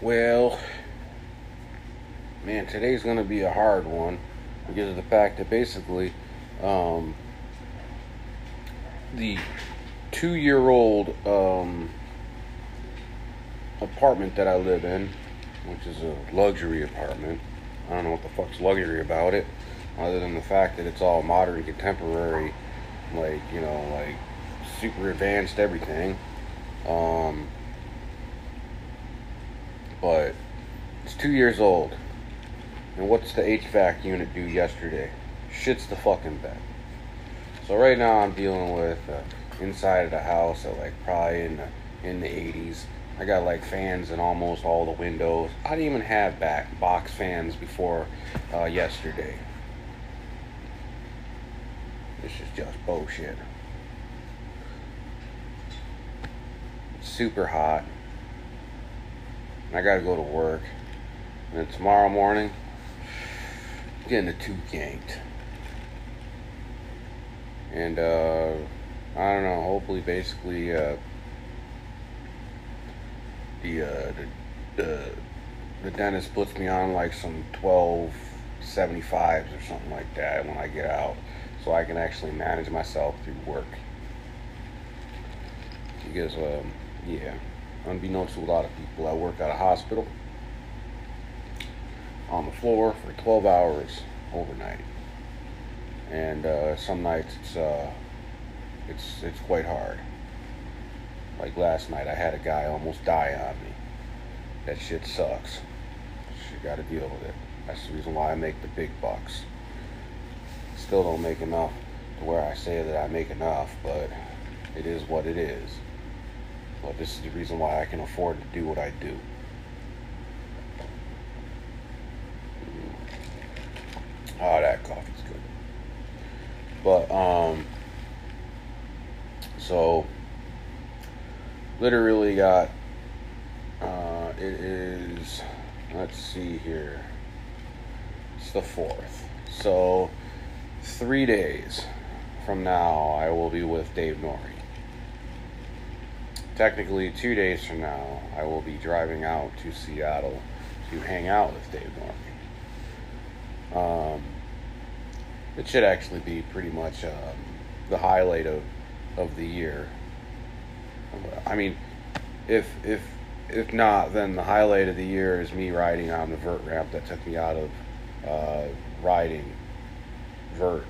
Well, man, today's going to be a hard one because of the fact that basically um, the two year old um, apartment that I live in, which is a luxury apartment, I don't know what the fuck's luxury about it, other than the fact that it's all modern, contemporary, like, you know, like super advanced everything. Um, but it's two years old. And what's the HVAC unit do yesterday? Shits the fucking bed. So right now I'm dealing with uh, inside of the house at like probably in the in the 80s. I got like fans in almost all the windows. I didn't even have back box fans before uh, yesterday. This is just bullshit. It's super hot. I gotta go to work. And then tomorrow morning, I'm getting a tooth yanked. And uh, I don't know. Hopefully, basically, uh, the, uh, the the the dentist puts me on like some twelve seventy fives or something like that when I get out, so I can actually manage myself through work. Because um, yeah, unbeknownst to a lot of people, I work at a hospital on the floor for twelve hours overnight and uh, some nights it's uh, it's it's quite hard. Like last night, I had a guy almost die on me. That shit sucks. You got to deal with it. That's the reason why I make the big bucks. Still don't make enough to where I say that I make enough, but it is what it is. But this is the reason why I can afford to do what I do. Oh, that coffee's good. But um so literally got uh it is let's see here. It's the fourth. So three days from now I will be with Dave Nourie. Technically two days from now I will be driving out to Seattle to hang out with Dave Nourie. Um it should actually be pretty much um, the highlight of of the year. I mean, if if if not, then the highlight of the year is me riding on the vert ramp that took me out of uh, riding vert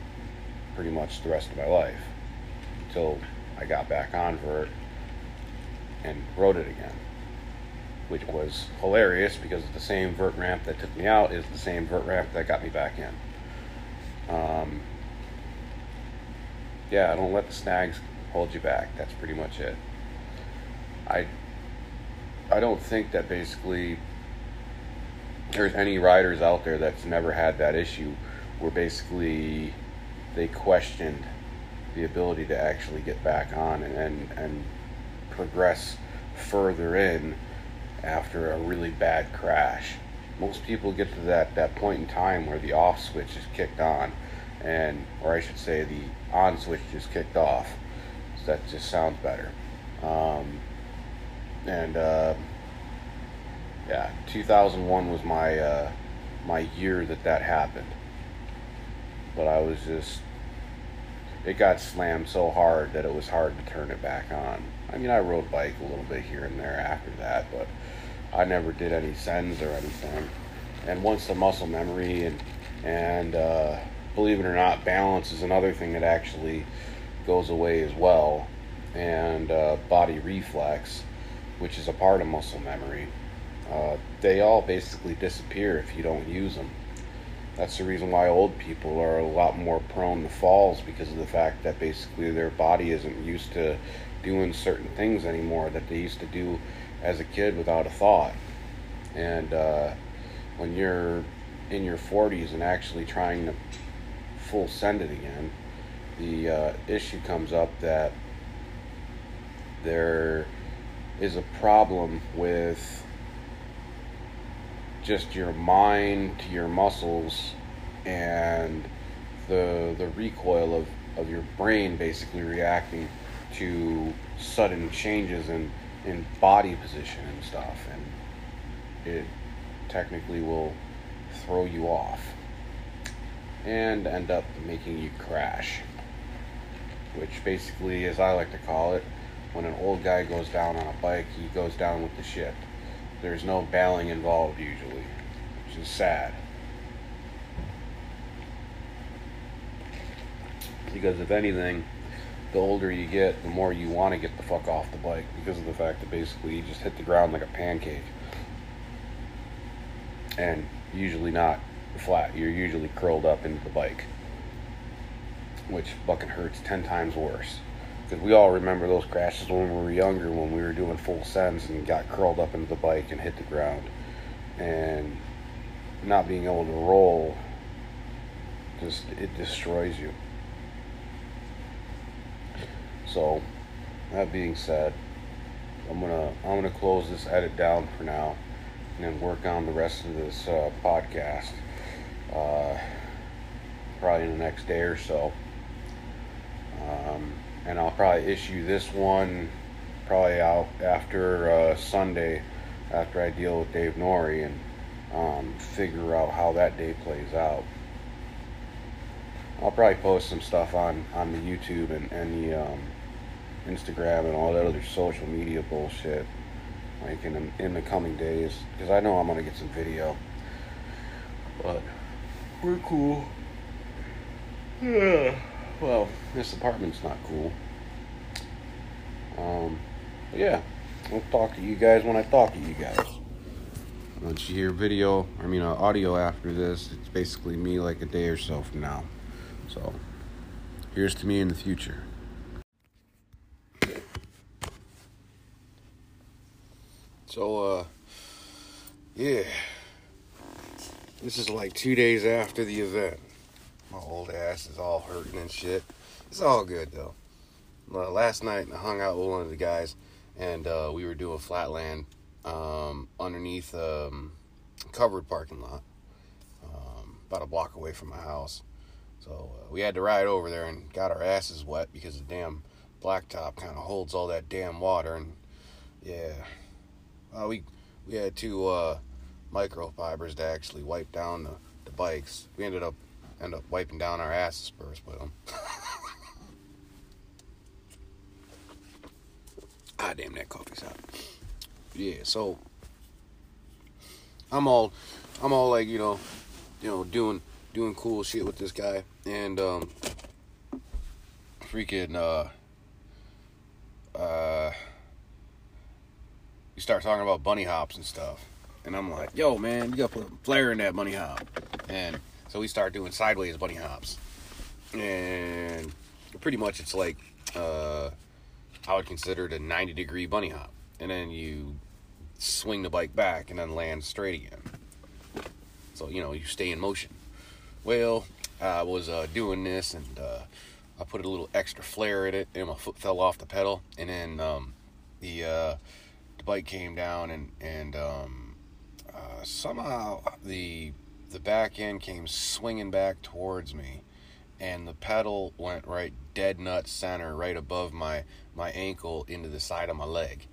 pretty much the rest of my life until I got back on vert and rode it again, which was hilarious because the same vert ramp that took me out is the same vert ramp that got me back in. Um, yeah, don't let the snags hold you back. That's pretty much it. I I don't think that basically there's any riders out there that's never had that issue where basically they questioned the ability to actually get back on and, and, and progress further in after a really bad crash. Most people get to that, that point in time where the off switch is kicked on and or I should say the on switch is kicked off. So that just sounds better. Um, and uh, yeah 2001 was my uh, my year that that happened. But I was just it got slammed so hard that it was hard to turn it back on I mean I rode bike a little bit here and there after that but I never did any sends or anything. And once the muscle memory and and uh, believe it or not, balance is another thing that actually goes away as well, and uh, body reflex, which is a part of muscle memory. Uh, they all basically disappear if you don't use them. That's the reason why old people are a lot more prone to falls because of the fact that basically their body isn't used to doing certain things anymore that they used to do as a kid without a thought. And uh, when you're in your 40s and actually trying to full send it again, the uh, issue comes up that there is a problem with just your mind to your muscles and the the recoil of, of your brain basically reacting to sudden changes in in body position and stuff and it technically will throw you off and end up making you crash. Which basically, as I like to call it, when an old guy goes down on a bike, he goes down with the ship. There's no bailing involved usually, which is sad. Because if anything, the older you get, the more you want to get the fuck off the bike because of the fact that basically you just hit the ground like a pancake. And usually not flat, you're usually curled up into the bike, which fucking hurts 10 times worse. Because we all remember those crashes when we were younger, when we were doing full sends and got curled up into the bike and hit the ground. And not being able to roll, just, it destroys you. So, that being said, I'm gonna I'm gonna close this edit down for now, and then work on the rest of this uh, podcast. Uh, probably in the next day or so. Um, and I'll probably issue this one probably out after uh, Sunday, after I deal with Dave Nourie and um, figure out how that day plays out. I'll probably post some stuff on on the YouTube and, and the um, Instagram and all that other social media bullshit, like in the, in the coming days, because I know I'm gonna get some video. But we're cool. Yeah. Well, this apartment's not cool. Um, yeah, I'll talk to you guys when I talk to you guys. Once you hear video, I mean uh, audio after this, it's basically me like a day or so from now. So, here's to me in the future. So, uh, yeah. This is like two days after the event. My old ass is all hurting and shit. It's all good though. Uh, last night I hung out with one of the guys and uh, we were doing flatland um, underneath um, covered parking lot um, about a block away from my house. So uh, we had to ride over there and got our asses wet because the damn blacktop kind of holds all that damn water and yeah, uh, we we had two uh, microfibers to actually wipe down the, the bikes. We ended up end up wiping down our asses first with them. ah, damn, that coffee's hot. Yeah, so I'm all, I'm all like you know, you know, doing doing cool shit with this guy, and um, freaking uh, uh, you start talking about bunny hops and stuff and I'm like, yo, man, you gotta put flair in that bunny hop. And so we start doing sideways bunny hops. And pretty much it's like, uh, I would consider it a 90 degree bunny hop. And then you swing the bike back and then land straight again. So, you know, you stay in motion. Well, I was uh, doing this and uh, I put a little extra flare in it and my foot fell off the pedal. And then um, the, uh, the bike came down and, and um, uh, somehow the the back end came swinging back towards me and the pedal went right dead nut center right above my my ankle into the side of my leg.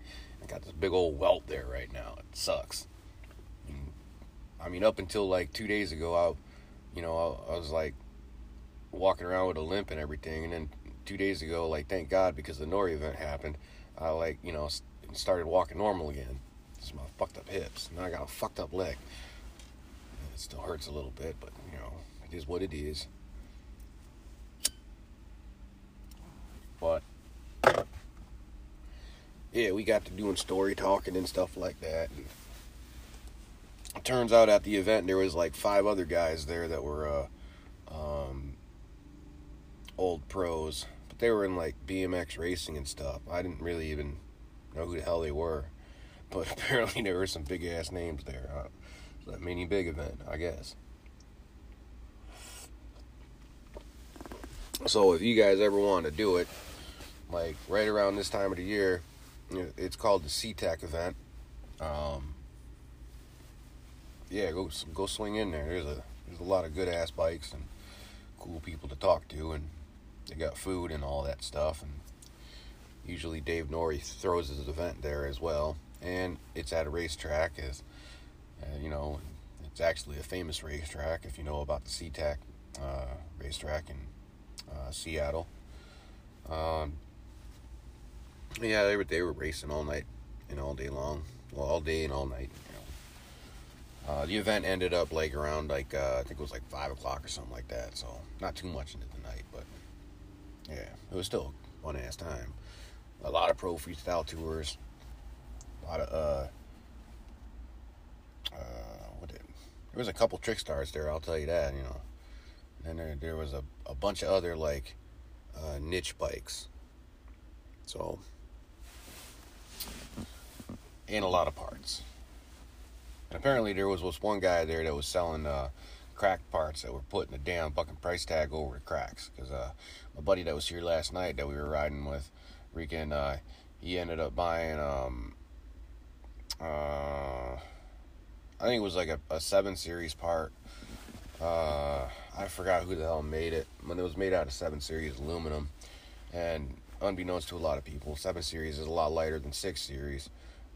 I got this big old welt there right now. It sucks. I mean up until like two days ago i you know I, I was like walking around with a limp and everything. And then two days ago like thank god because the Nourie event happened i like you know started walking normal again. It's my fucked up hips. Now I got a fucked up leg. It still hurts a little bit, but you know, it is what it is. But yeah, we got to doing story talking and stuff like that. And it turns out at the event there was like five other guys there that were uh, um, old pros, but they were in like BMX racing and stuff. I didn't really even know who the hell they were. But apparently there were some big ass names there. Huh? That mini big event, I guess. So if you guys ever want to do it, like right around this time of the year, it's called the SeaTac event. Um, yeah, go go swing in there. There's a there's a lot of good ass bikes and cool people to talk to, and they got food and all that stuff. And usually Dave Nourie throws his event there as well and it's at a racetrack as Uh, you know, it's actually a famous racetrack if you know about the SeaTac uh, racetrack in uh, Seattle. Um, yeah, they were they were racing all night and all day long, well, all day and all night. You know. Uh, the event ended up like around like uh, I think it was like five o'clock or something like that. So not too much into the night, but yeah, it was still a fun ass time. A lot of pro freestyle tours, a lot of uh, uh, what did there was a couple trick stars there. I'll tell you that. You know, and there there was a a bunch of other like uh, niche bikes. So and a lot of parts. And apparently there was this one guy there that was selling uh, parts that were putting a damn fucking price tag over the cracks. Because uh, my buddy that was here last night that we were riding with, Rican, uh, he ended up buying, um, uh, I think it was like a, a 7 Series part. Uh, I forgot who the hell made it. When it was made out of 7 Series aluminum. And unbeknownst to a lot of people, 7 Series is a lot lighter than 6 Series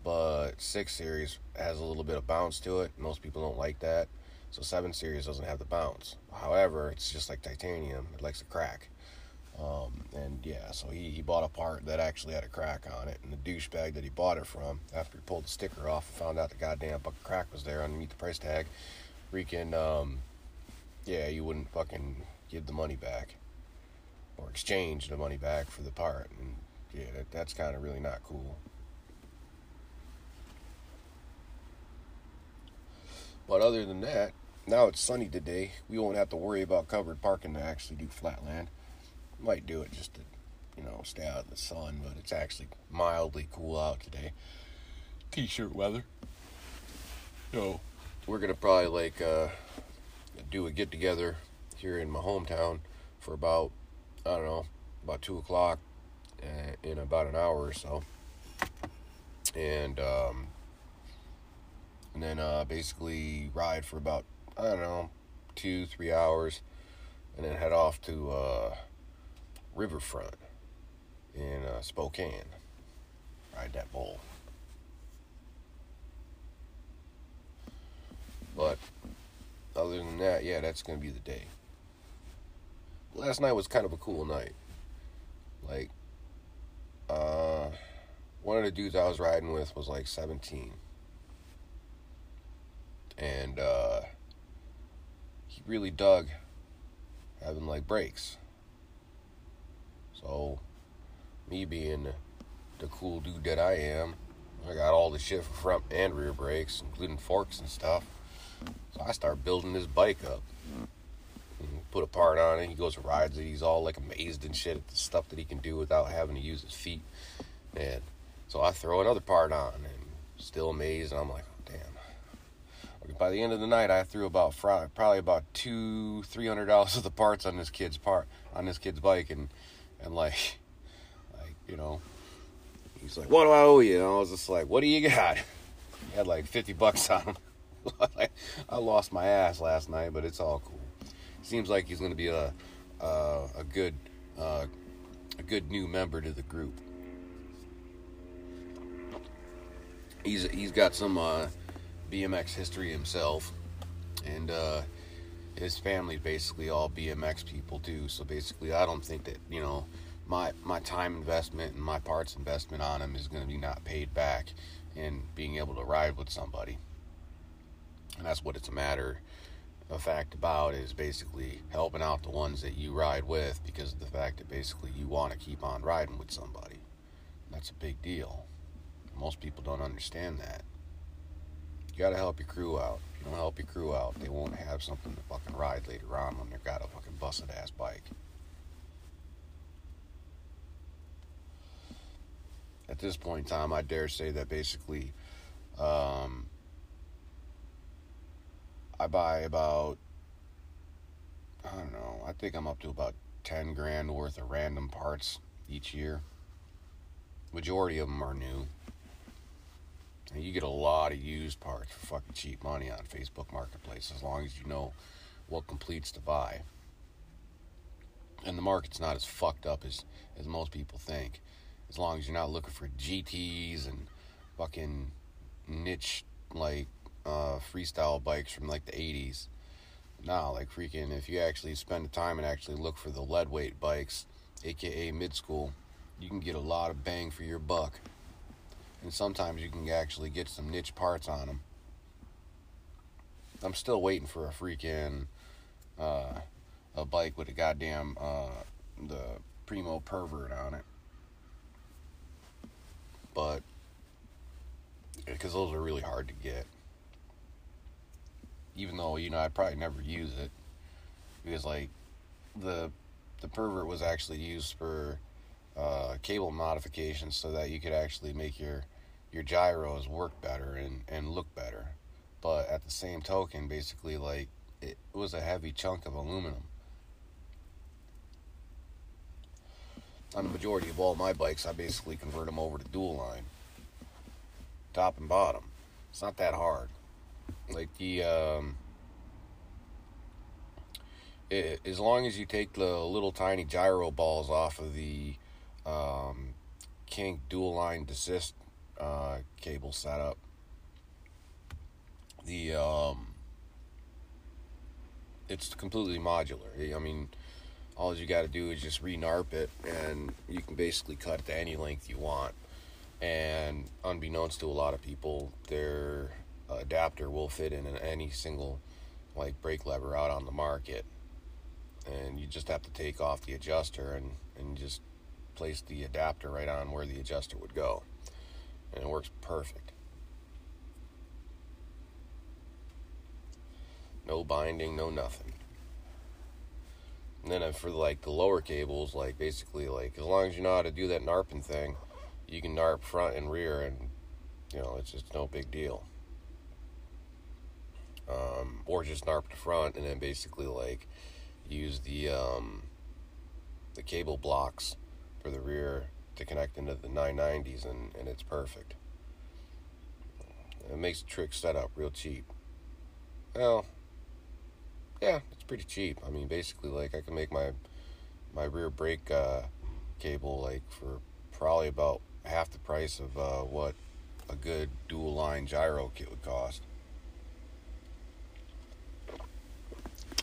but 6 series has a little bit of bounce to it. Most people don't like that. So 7 series doesn't have the bounce. However, it's just like titanium, it likes to crack. Um, and yeah, so he, he bought a part that actually had a crack on it. And the douchebag that he bought it from, after he pulled the sticker off and found out the goddamn fucking crack was there underneath the price tag, freaking, um, yeah, you wouldn't fucking give the money back or exchange the money back for the part. And yeah, that, that's kind of really not cool. But other than that, now it's sunny today. We won't have to worry about covered parking to actually do flatland. Might do it just to, you know, stay out of the sun, but it's actually mildly cool out today. T-shirt weather. So we're gonna probably like uh, do a get together here in my hometown for about I don't know about two o'clock uh, in about an hour or so, and um, and then uh, basically ride for about I don't know two three hours, and then head off to uh, Riverfront in uh, Spokane. Ride that bull. But other than that, yeah, that's gonna be the day. Last night was kind of a cool night. Like, uh, one of the dudes I was riding with was like 17 and uh, he really dug having like brakes. So, me being the cool dude that I am, I got all the shit for front and rear brakes, including forks and stuff. So I start building this bike up. And put a part on it. He goes and rides it. He's all like amazed and shit at the stuff that he can do without having to use his feet. And so I throw another part on and still amazed. And I'm like, oh, damn. by the end of the night, I threw about probably about two, three hundred dollars of the parts on this kid's part on this kid's bike, and and like, like you know, he's like, "What do I owe you?" And I was just like, "What do you got?" He had like fifty bucks on him. I lost my ass last night, but it's all cool. Seems like he's going to be a a, a good uh, a good new member to the group. He's he's got some. Uh, BMX history himself, and uh, his family basically all BMX people too. So basically, I don't think that you know my my time investment and my parts investment on him is going to be not paid back in being able to ride with somebody. And that's what it's a matter of fact about is basically helping out the ones that you ride with because of the fact that basically you want to keep on riding with somebody. That's a big deal. Most people don't understand that. You gotta help your crew out. Don't help your crew out, they won't have something to fucking ride later on when they've got a fucking busted ass bike. At this point in time, I dare say that basically, um, I buy about, I don't know, I think I'm up to about 10 grand worth of random parts each year. Majority of them are new. And you get a lot of used parts for fucking cheap money on Facebook Marketplace as long as you know what completes to buy. And the market's not as fucked up as, as most people think. As long as you're not looking for GTs and fucking niche, like, uh, freestyle bikes from like the 80s. Now, like freaking, if you actually spend the time and actually look for the lead weight bikes, aka mid school, you can get a lot of bang for your buck. And sometimes you can actually get some niche parts on them. I'm still waiting for a freaking uh, a bike with a goddamn uh, the primo pervert on it. But because those are really hard to get. Even though you know I'd probably never use it because like the the pervert was actually used for uh, cable modifications so that you could actually make your your gyros work better and and look better. But at the same token, basically like it was a heavy chunk of aluminum. On the majority of all my bikes, I basically convert them over to dual line top and bottom. It's not that hard. Like the um, it, as long as you take the little tiny gyro balls off of the um, kink dual line desist uh, cable setup, the um, it's completely modular. I mean, all you got to do is just re-narp it, and you can basically cut it to any length you want. And unbeknownst to a lot of people, their adapter will fit in any single like brake lever out on the market, and you just have to take off the adjuster and and just place the adapter right on where the adjuster would go, and it works perfect. No binding, no nothing. And then for like the lower cables, like basically like as long as you know how to do that narping thing, you can narp front and rear, and you know it's just no big deal. Um, or just narp the front and then basically like use the um, the cable blocks for the rear to connect into the 990s, and, and it's perfect. It makes the trick setup real cheap. Well, yeah, it's pretty cheap. I mean, basically, like I can make my my rear brake uh, cable like for probably about half the price of uh, what a good dual line gyro kit would cost.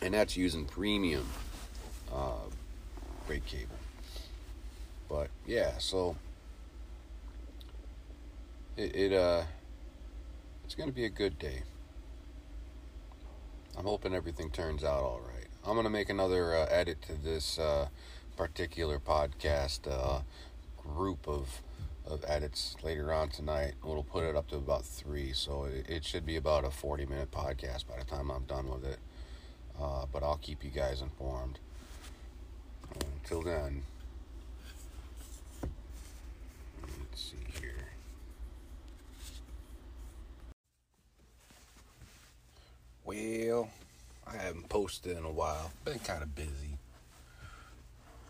And that's using premium uh, brake cable. But yeah, so it, it uh it's gonna be a good day. I'm hoping everything turns out all right. I'm gonna make another uh, edit to this uh, particular podcast uh, group of of edits later on tonight. We'll put it up to about three, so it, it should be about a 40 minute podcast by the time I'm done with it. Uh, but I'll keep you guys informed. Until then, let's see here. Well, I haven't posted in a while. Been kind of busy.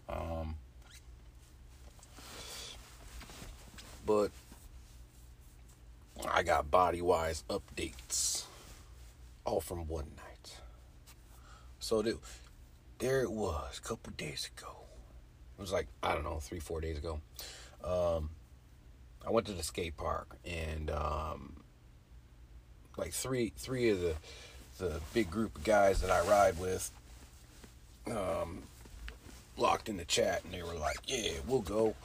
Um, but I got body wise updates all from one night. So there, there it was a couple days ago. It was like, I don't know, three, four days ago. Um, I went to the skate park and um, like three three of the the big group of guys that I ride with um, locked in the chat and they were like, Yeah, we'll go.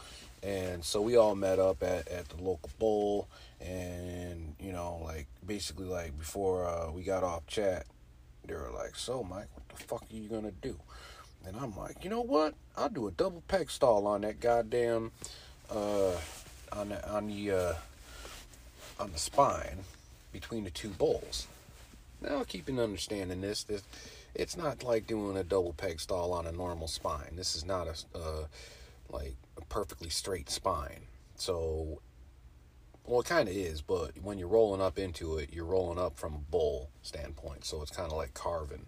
And so we all met up at, at the local bowl, and you know, like basically, like before uh, we got off chat, they were like, "So, Mike, what the fuck are you gonna do?" And I'm like, "You know what? I'll do a double peg stall on that goddamn, uh, on the on the uh, on the spine between the two bowls." Now, keeping understanding this, this it's not like doing a double peg stall on a normal spine. This is not a uh, like a perfectly straight spine. So, well, it kind of is, but when you're rolling up into it, you're rolling up from a bowl standpoint. So it's kind of like carving.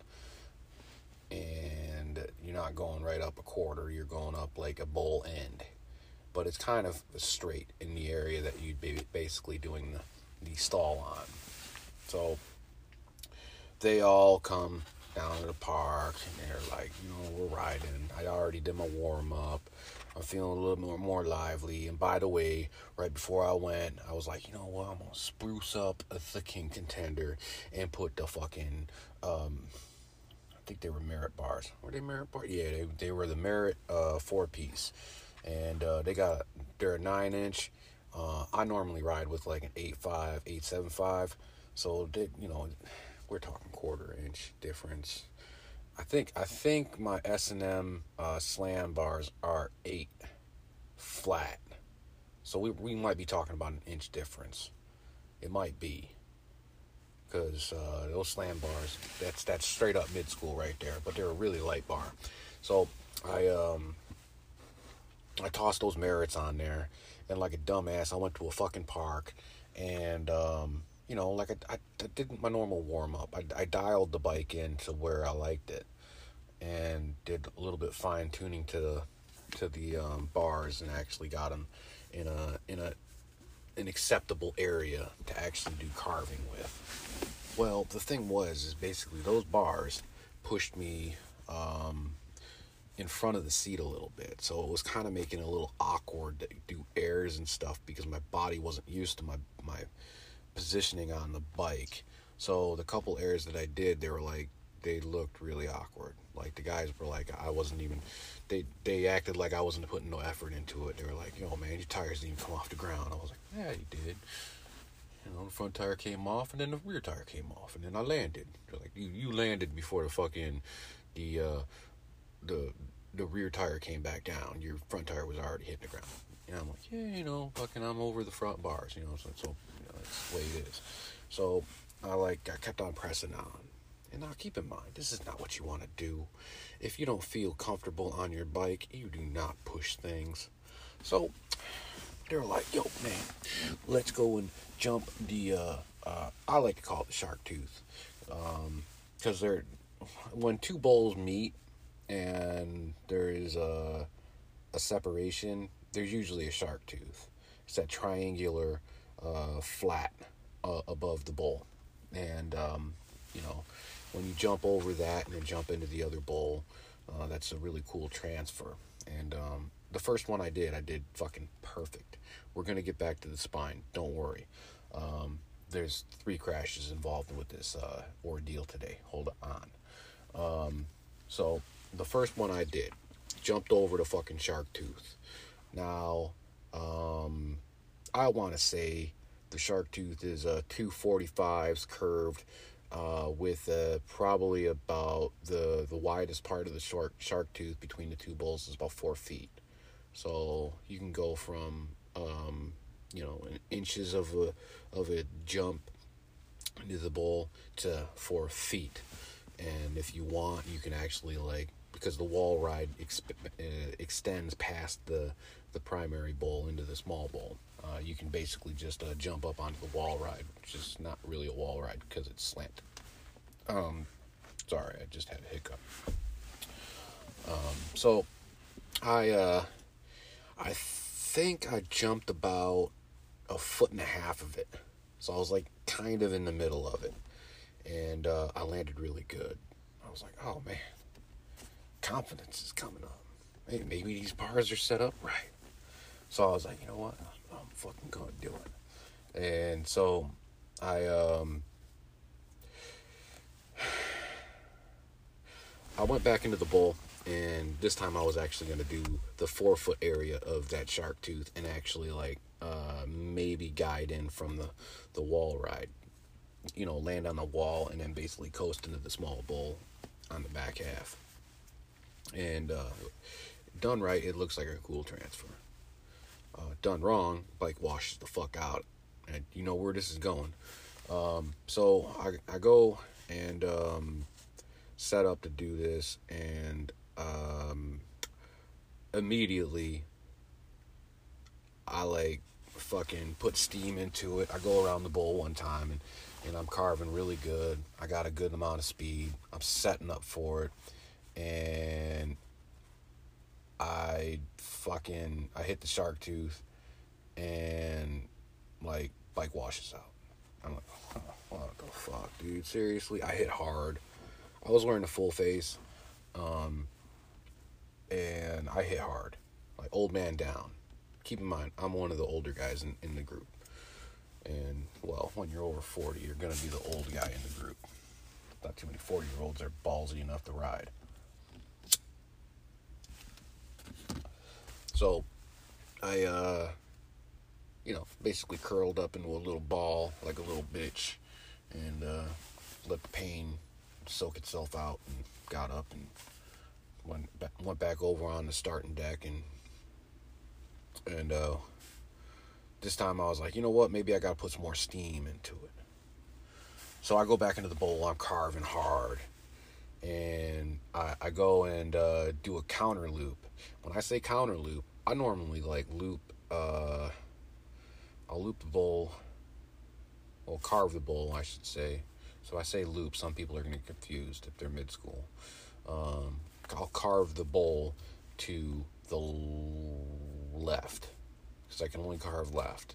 And you're not going right up a quarter, you're going up like a bowl end. But it's kind of straight in the area that you'd be basically doing the, the stall on. So they all come down to the park, and they're like, you know, we're riding. I already did my warm up. I'm feeling a little more more lively. And by the way, right before I went, I was like, you know what? I'm gonna spruce up the King Contender and put the fucking um, I think they were Merritt bars. Were they Merritt bars? Yeah, they they were the Merritt uh four piece, and uh, they got they're a nine inch. Uh, I normally ride with like an eight five, eight seven five, so they you know we're talking quarter inch difference I think I think my S and M uh, slam bars are eight flat, so we we might be talking about an inch difference. It might be because uh, those slam bars that's that's straight up mid school right there, but they're a really light bar. So I um I tossed those Merritts on there, and like a dumbass, I went to a fucking park and um you know, like I, I, did my normal warm up. I, I dialed the bike in to where I liked it, and did a little bit fine tuning to the to the um, bars, and actually got them in a in a an acceptable area to actually do carving with. Well, the thing was is basically those bars pushed me um, in front of the seat a little bit, so it was kind of making it a little awkward to do airs and stuff because my body wasn't used to my my positioning on the bike. So the couple airs that I did, they were like they looked really awkward. Like the guys were like I wasn't even they they acted like I wasn't putting no effort into it. They were like, "Yo, man, your tires didn't even come off the ground." I was like, "Yeah, you did." You know, the front tire came off, and then the rear tire came off, and then I landed. They're like, "You you landed before the fucking the uh, the the rear tire came back down. Your front tire was already hitting the ground." And I'm like, "Yeah, you know, fucking, I'm over the front bars, you know." So, so that's the way it is. So I like I kept on pressing on, and now keep in mind, this is not what you want to do. If you don't feel comfortable on your bike, you do not push things. So they're like, yo, man, let's go and jump the, uh, uh, I like to call it the shark tooth. Because um, they're, when two bowls meet and there is a, a separation, there's usually a shark tooth. It's that triangular uh, flat uh, above the bowl. And, um, you know, when you jump over that and then jump into the other bowl, uh, that's a really cool transfer. And um, the first one I did, I did fucking perfect. We're gonna get back to the spine. Don't worry. Um, there's three crashes involved with this uh, ordeal today. Hold on. Um, so the first one I did, jumped over the fucking shark tooth. Now, um, I want to say the shark tooth is a 245s curved uh, with uh, probably about the the widest part of the shark shark tooth between the two bowls is about four feet. So you can go from um, you know inches of a of a jump into the bowl to four feet, and if you want, you can actually like because the wall ride exp- uh, extends past the the primary bowl into the small bowl. Uh, you can basically just uh, jump up onto the wall ride, which is not really a wall ride because it's slanted. Um, sorry, I just had a hiccup. Um, so I uh, I think I jumped about a foot and a half of it, so I was like kind of in the middle of it, and uh, I landed really good. I was like, oh man, confidence is coming up. Maybe, maybe these bars are set up right. So I was like, you know what? Fucking do it. And so I um I went back into the bowl and this time I was actually gonna do the four foot area of that shark tooth and actually like uh maybe guide in from the the wall ride. You know, land on the wall and then basically coast into the small bowl on the back half. And uh done right, it looks like a cool transfer uh, done wrong, bike washes the fuck out, and you know where this is going. Um, so I I go and um, set up to do this, and um, immediately I like fucking put steam into it. I go around the bowl one time and and I'm carving really good. I got a good amount of speed. I'm setting up for it, and I fucking I hit the shark tooth and like bike washes out. I'm like, oh, what the fuck, dude? Seriously, I hit hard. I was wearing a full face, um, and I hit hard, like old man down. Keep in mind, I'm one of the older guys in, in the group. And, well, when you're over 40, you're to be the old guy in the group. Not too many 40 year olds are ballsy enough to ride. So, I, uh, you know, basically curled up into a little ball like a little bitch and uh, let the pain soak itself out and got up and went back, went back over on the starting deck and and uh, this time I was like, you know what? Maybe I got to put some more steam into it. So I go back into the bowl. I'm carving hard, and I, I go and uh, do a counter loop. When I say counter loop, I normally like loop. Uh, I'll loop the bowl. Well, carve the bowl, I should say. So I say loop. Some people are going to get confused if they're mid school. Um, I'll carve the bowl to the left because I can only carve left.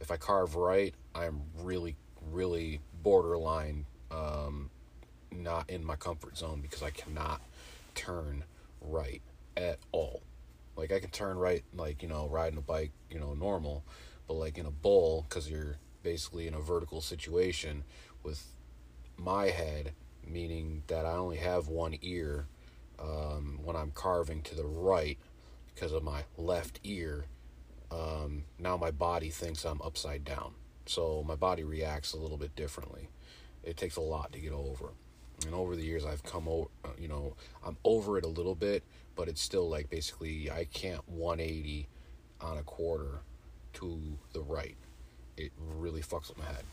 If I carve right, I'm really, really borderline um, not in my comfort zone because I cannot turn right at all. Like I can turn right, like you know, riding a bike, you know, normal, but like in a bowl, because you're basically in a vertical situation with my head, meaning that I only have one ear um, when I'm carving to the right because of my left ear. Um, now my body thinks I'm upside down. So my body reacts a little bit differently. It takes a lot to get over. And over the years, I've come over, uh, you know, I'm over it a little bit, but it's still like basically I can't 180 on a quarter to the right. It really fucks with my head.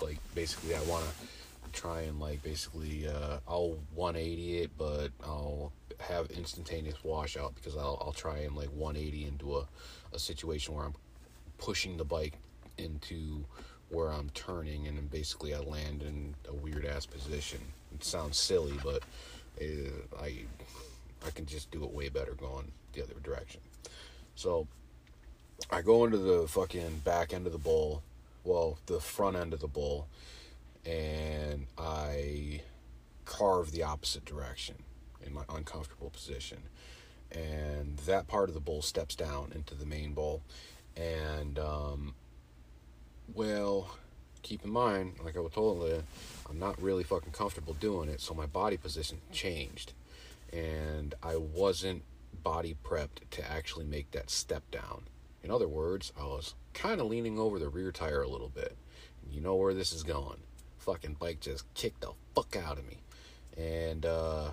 Like basically, I want to try and like basically uh, I'll 180 it, but I'll have instantaneous washout because I'll I'll try and like 180 into a, a situation where I'm pushing the bike into where I'm turning and then basically I land in a weird ass position. It sounds silly, but it, uh, I I can just do it way better going the other direction. So I go into the fucking back end of the bowl, well, the front end of the bowl, and I carve the opposite direction in my uncomfortable position. And that part of the bowl steps down into the main bowl. And, um, well, keep in mind, like I was told you, I'm not really fucking comfortable doing it, so my body position changed. And I wasn't body prepped to actually make that step down. In other words, I was kind of leaning over the rear tire a little bit. You know where this is going. Fucking bike just kicked the fuck out of me. And, uh,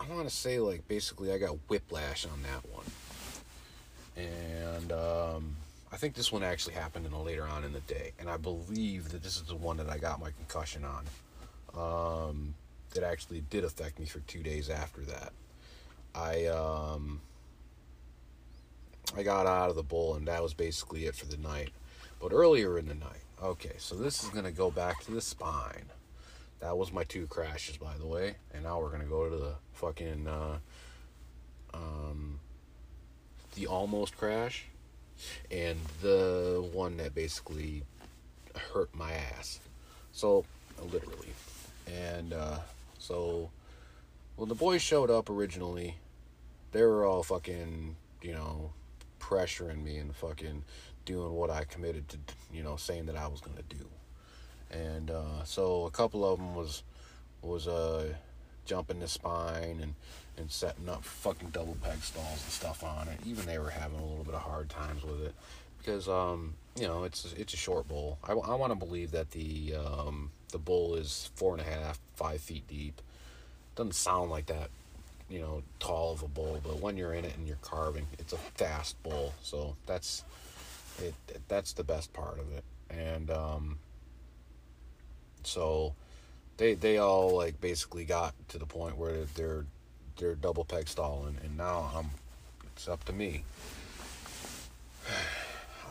I want to say, like, basically, I got whiplash on that one. And, um, I think this one actually happened in a later on in the day. And I believe that this is the one that I got my concussion on. Um, that actually did affect me for two days after that. I, um, I got out of the bowl, and that was basically it for the night. But earlier in the night, okay, so this is to go back to the spine. That was my two crashes, by the way. And now we're to go to the fucking, uh, um, the almost crash and the one that basically hurt my ass. So, literally. And, uh, so, when the boys showed up originally, they were all fucking, you know, pressuring me and fucking doing what I committed to, you know, saying that I was gonna do. And uh, so a couple of them was was uh, jumping the spine and and setting up fucking double peg stalls and stuff on it. Even they were having a little bit of hard times with it because um, you know it's it's a short bowl. I, I want to believe that the um, the bowl is four and a half, five feet deep. Doesn't sound like that you know tall of a bowl but when you're in it and you're carving it's a fast bowl. So that's it, that's the best part of it. And um so they they all like basically got to the point where they're they're double peg stalling and now I'm it's up to me.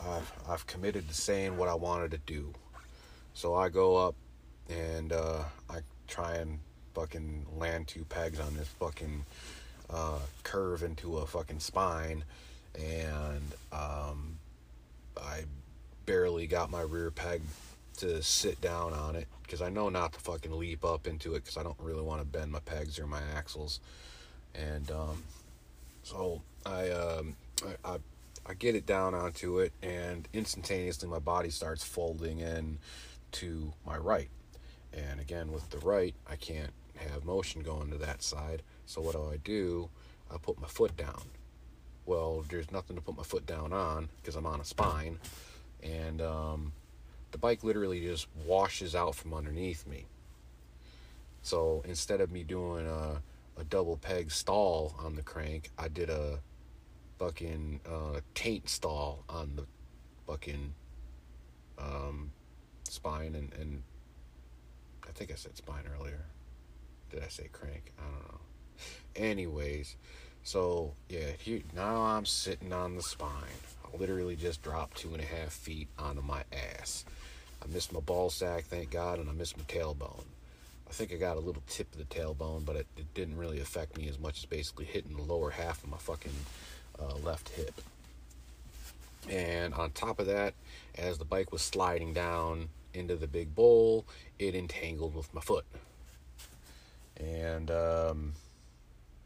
I've I've committed to saying what I wanted to do. So I go up and uh I try and fucking land two pegs on this fucking uh, curve into a fucking spine, and um, I barely got my rear peg to sit down on it because I know not to fucking leap up into it because I don't really want to bend my pegs or my axles. And um, so I, um, I, I I get it down onto it, and instantaneously my body starts folding in to my right. And again, with the right, I can't have motion going to that side. So what do I do? I put my foot down. Well, there's nothing to put my foot down on because I'm on a spine, and um, the bike literally just washes out from underneath me. So instead of me doing a, a double peg stall on the crank, I did a fucking uh, taint stall on the fucking um, spine and, and think I said spine earlier. Did I say crank? I don't know. Anyways, so yeah, here, now I'm sitting on the spine. I literally just dropped two and a half feet onto my ass. I missed my ball sack, thank God, and I missed my tailbone. I think I got a little tip of the tailbone, but it, it didn't really affect me as much as basically hitting the lower half of my fucking uh, left hip. And on top of that, as the bike was sliding down into the big bowl, it entangled with my foot. And um,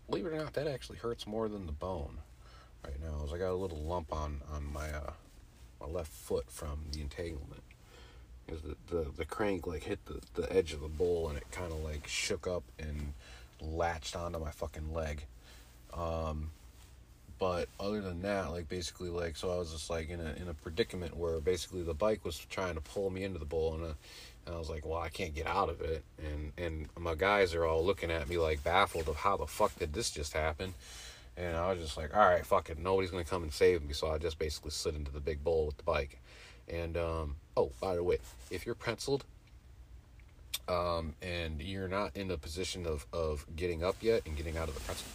believe it or not, that actually hurts more than the bone right now. As I got a little lump on on my uh, my left foot from the entanglement. Because the, the the crank like hit the the edge of the bowl and it kind of like shook up and latched onto my fucking leg. Um, but other than that like basically like so i was just like in a in a predicament where basically the bike was trying to pull me into the bowl and, uh, and i was like well i can't get out of it. And and my guys are all looking at me like baffled of how the fuck did this just happen? And i was just like all right fuck it. Nobody's gonna come and save me. So i just basically slid into the big bowl with the bike. And um oh by the way if you're penciled um, and you're not in a position of, of getting up yet and getting out of the pretzel,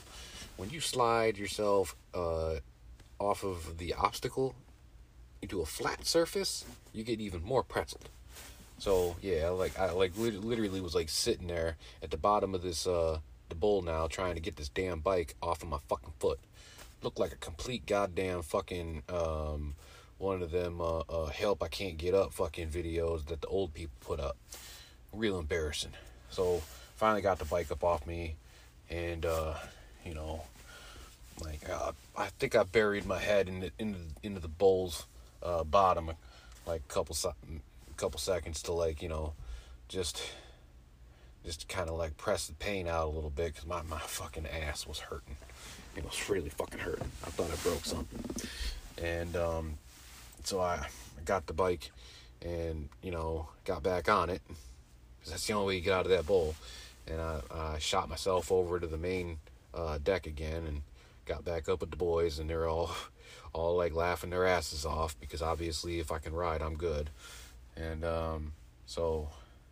when you slide yourself uh, off of the obstacle into a flat surface, you get even more pretzeled. So yeah, like I like literally was like sitting there at the bottom of this uh the bowl now trying to get this damn bike off of my fucking foot. Looked like a complete goddamn fucking um one of them uh, uh help I can't get up fucking videos that the old people put up. Real embarrassing. So finally got the bike up off me and uh you know, like uh, I think I buried my head in the, into into the bowl's uh, bottom, like a couple couple seconds to like you know, just just kind of like press the pain out a little bit because my my fucking ass was hurting. It was really fucking hurting. I thought I broke something, and um, so I, I got the bike, and you know got back on it because that's the only way you get out of that bowl. And I, I shot myself over to the main uh, deck again and got back up with the boys, and they're all all like laughing their asses off because obviously if I can ride, I'm good. And um, so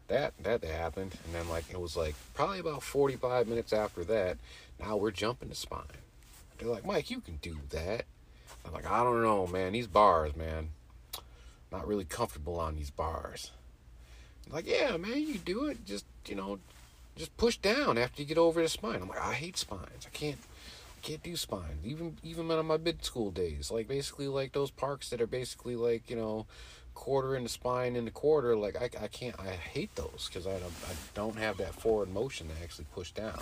that that happened, and then like it was like probably about 45 minutes after that. Now we're jumping the spine. They're like, Mike, you can do that. I'm like, I don't know, man. These bars, man, not really comfortable on these bars. I'm like, yeah, man, you do it. Just you know, just push down after you get over the spine. I'm like, I hate spines. I can't can't do spines. Even even on my mid school days. Like basically like those parks that are basically like, you know, quarter in the spine in the quarter, like I, I can't I hate those because I don't I don't have that forward motion to actually push down.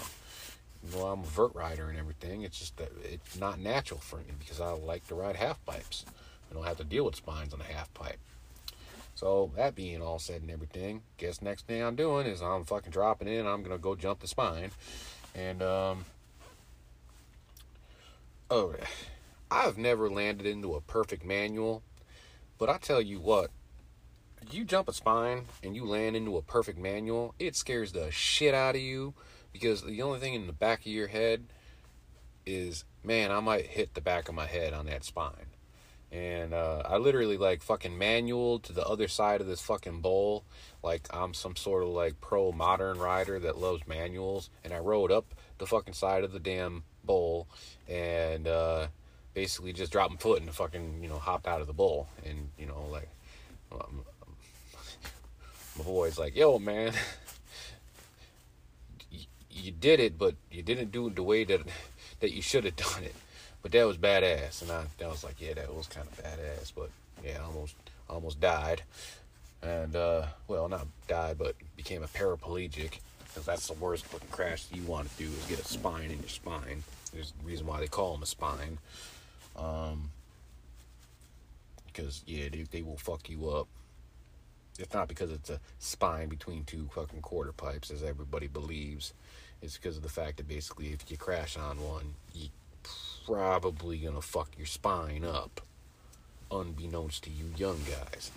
Well, I'm a vert rider and everything. It's just that it's not natural for me because I like to ride half pipes. I don't have to deal with spines on a half pipe. So that being all said and everything, guess next thing I'm doing is I'm fucking dropping in. I'm gonna go jump the spine, and um, oh, I've never landed into a perfect manual, but I tell you what, you jump a spine and you land into a perfect manual, it scares the shit out of you because the only thing in the back of your head is, man, I might hit the back of my head on that spine and uh, I literally like fucking manual to the other side of this fucking bowl, like I'm some sort of like pro modern rider that loves manuals, and I rode up the fucking side of the damn bowl, and uh, basically just dropped my foot and fucking you know hopped out of the bowl, and you know like um, my boy's like, yo man, you did it, but you didn't do it the way that that you should have done it. But that was badass, and I, I was like, yeah, that was kind of badass. But yeah, almost almost died. and uh, well, not died, but became a paraplegic. Because that's the worst fucking crash you want to do is get a spine in your spine. There's a reason why they call them a spine. Um, because yeah, they, they will fuck you up. It's not because it's a spine between two fucking quarter pipes, as everybody believes. It's because of the fact that basically, if you crash on one, you probably gonna fuck your spine up, unbeknownst to you young guys.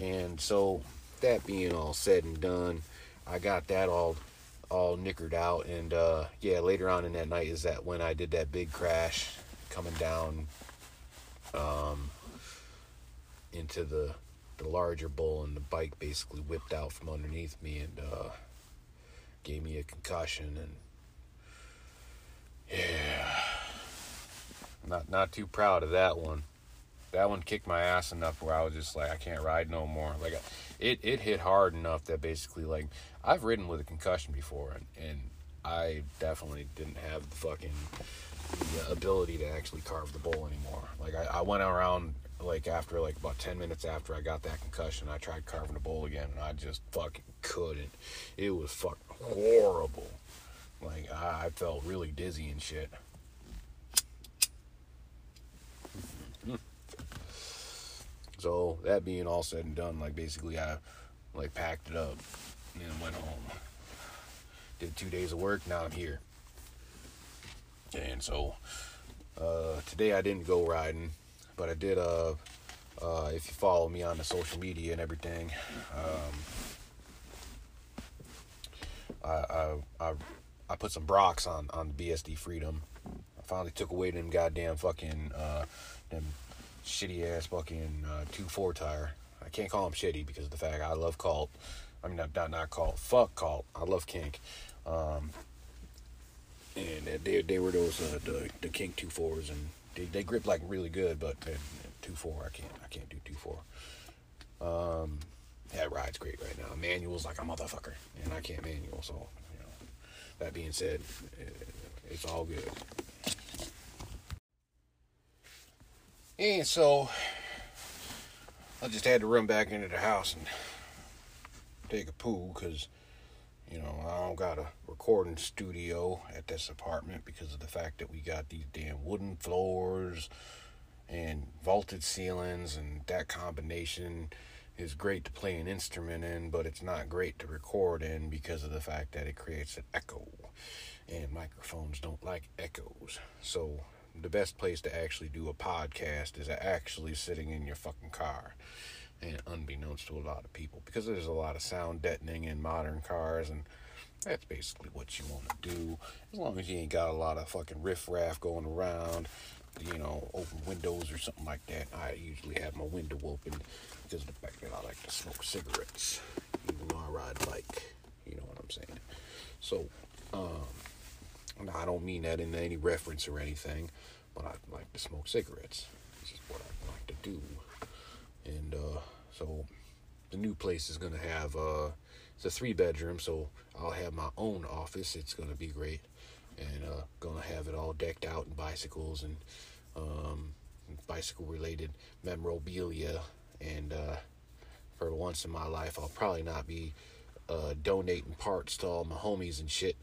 And so, that being all said and done, I got that all all nickered out, and uh, yeah, later on in that night is that when I did that big crash coming down um, into the the larger bowl, and the bike basically whipped out from underneath me and uh, gave me a concussion, and yeah, not not too proud of that one. That one kicked my ass enough where I was just like, I can't ride no more. Like, it it hit hard enough that basically, like, I've ridden with a concussion before, and and I definitely didn't have the fucking the ability to actually carve the bowl anymore. Like, I, I went around like after like about 10 minutes after I got that concussion, I tried carving the bowl again and I just fucking couldn't. It was fucking horrible. Like I felt really dizzy and shit. So that being all said and done, like basically I like packed it up and went home. Did two days of work, now I'm here. And so uh, today I didn't go riding, but I did. Uh, uh, if you follow me on the social media and everything, um, I, I, I I put some Brocks on on BSD Freedom. I finally took away them goddamn fucking uh, them shitty ass fucking uh, two four tire. I can't call them shitty because of the fact I love Cult. I mean, not not, not Cult. Fuck Cult. I love Kink. Um, and they they were those uh, the the Kink two fours, and they, they grip like really good, but two four I can't I can't do two four. Um, that ride's great right now. Manual's like a motherfucker, and I can't manual, so you know. That being said, it, it's all good. And so I just had to run back into the house and take a poo because you know, I don't got a recording studio at this apartment because of the fact that we got these damn wooden floors and vaulted ceilings, and that combination is great to play an instrument in, but it's not great to record in because of the fact that it creates an echo, and microphones don't like echoes. So, the best place to actually do a podcast is actually sitting in your fucking car and unbeknownst to a lot of people because there's a lot of sound deadening in modern cars and that's basically what you want to do. As long as you ain't got a lot of fucking riffraff going around you know open windows or something like that. I usually have my window open because of the fact that i like to smoke cigarettes even though i ride bike you know what i'm saying? So um i don't mean that in any reference or anything but i like to smoke cigarettes this is what i like to do and uh, so the new place is gonna have uh, it's a three bedroom, so I'll have my own office. It's gonna be great, and uh, gonna have it all decked out in bicycles and um, bicycle related memorabilia. And uh, for once in my life, I'll probably not be uh, donating parts to all my homies and shit,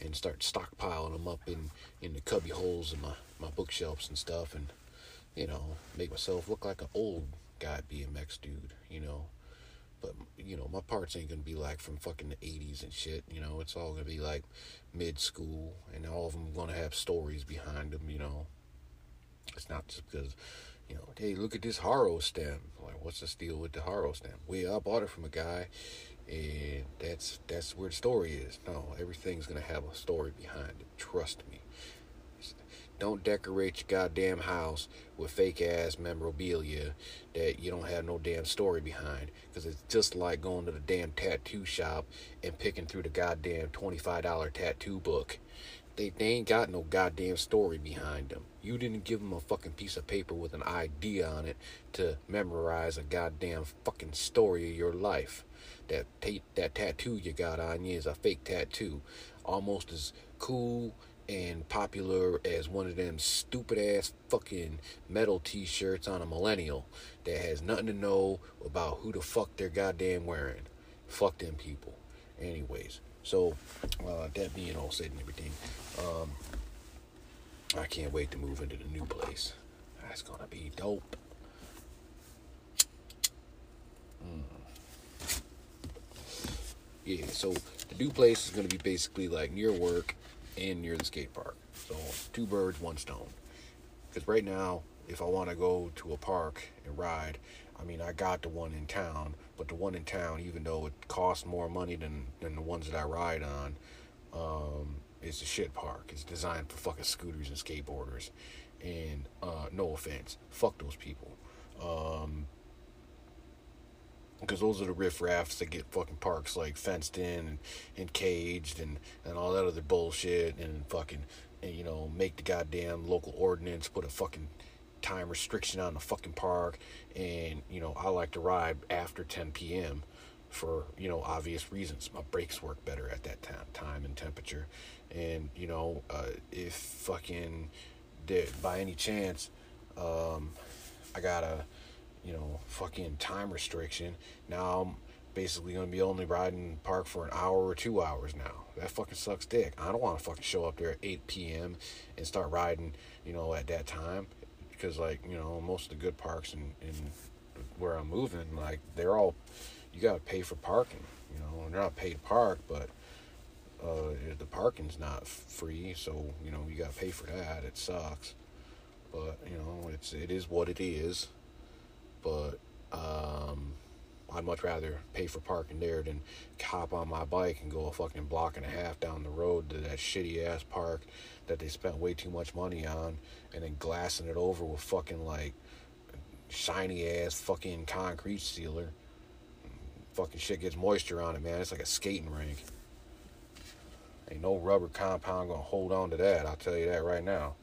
and start stockpiling them up in in the cubby holes in my my bookshelves and stuff, and you know make myself look like an old guy BMX dude, you know. But you know, my parts ain't gonna be like from fucking the '80s and shit. You know, it's all gonna be like mid school, and all of them gonna have stories behind them. You know, it's not just because you know, hey, look at this Haro stem. Like, what's the deal with the Haro stem? Well, I bought it from a guy, and that's that's where the story is. No, everything's gonna have a story behind it. Trust me. Don't decorate your goddamn house with fake ass memorabilia that you don't have no damn story behind. Because it's just like going to the damn tattoo shop and picking through the goddamn $25 tattoo book. They, they ain't got no goddamn story behind them. You didn't give them a fucking piece of paper with an idea on it to memorize a goddamn fucking story of your life. That ta- that tattoo you got on you is a fake tattoo, almost as cool and popular as one of them stupid ass fucking metal t-shirts on a millennial that has nothing to know about who the fuck they're goddamn wearing. Fuck them people. Anyways, so uh, that being all said and everything, um, I can't wait to move into the new place. That's gonna be dope. Mm. Yeah, so the new place is gonna be basically like near work and near the skate park. So two birds, one stone. Because right now, if I want to go to a park and ride, I mean, I got the one in town, but the one in town, even though it costs more money than, than the ones that I ride on, um, is a shit park. It's designed for fucking scooters and skateboarders. And uh, no offense, fuck those people. Um, because those are the riffraffs that get fucking parks like fenced in and, and caged and, and all that other bullshit and fucking and, you know make the goddamn local ordinance put a fucking time restriction on the fucking park and you know I like to ride after 10 p.m. for you know obvious reasons my brakes work better at that time time and temperature and you know uh, if fucking did by any chance um, I gotta you know, fucking time restriction. Now I'm basically gonna be only riding park for an hour or two hours now. That fucking sucks dick. I don't want to fucking show up there at 8 p.m. and start riding, you know, at that time because like you know most of the good parks and in, in where I'm moving, like they're all you gotta pay for parking. You know, they're not paid to park, but uh, the parking's not free, so you know you gotta pay for that. It sucks, but you know it's it is what it is but um, I'd much rather pay for parking there than hop on my bike and go a fucking block and a half down the road to that shitty ass park that they spent way too much money on and then glassing it over with fucking like shiny ass fucking concrete sealer. Fucking shit gets moisture on it, man. It's like a skating rink. Ain't no rubber compound gonna hold on to that, I'll tell you that right now.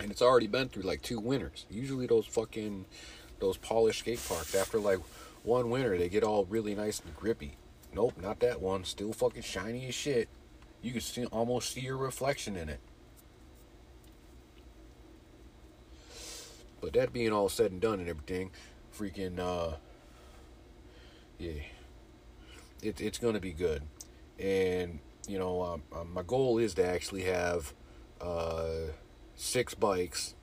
And it's already been through like two winters. Usually those fucking those polished skate parks after like one winter they get all really nice and grippy. Nope, not that one. Still fucking shiny as shit. You can see almost see your reflection in it. But that being all said and done and everything, freaking uh yeah. It, it's gonna be good. And you know, um, um, my goal is to actually have uh six bikes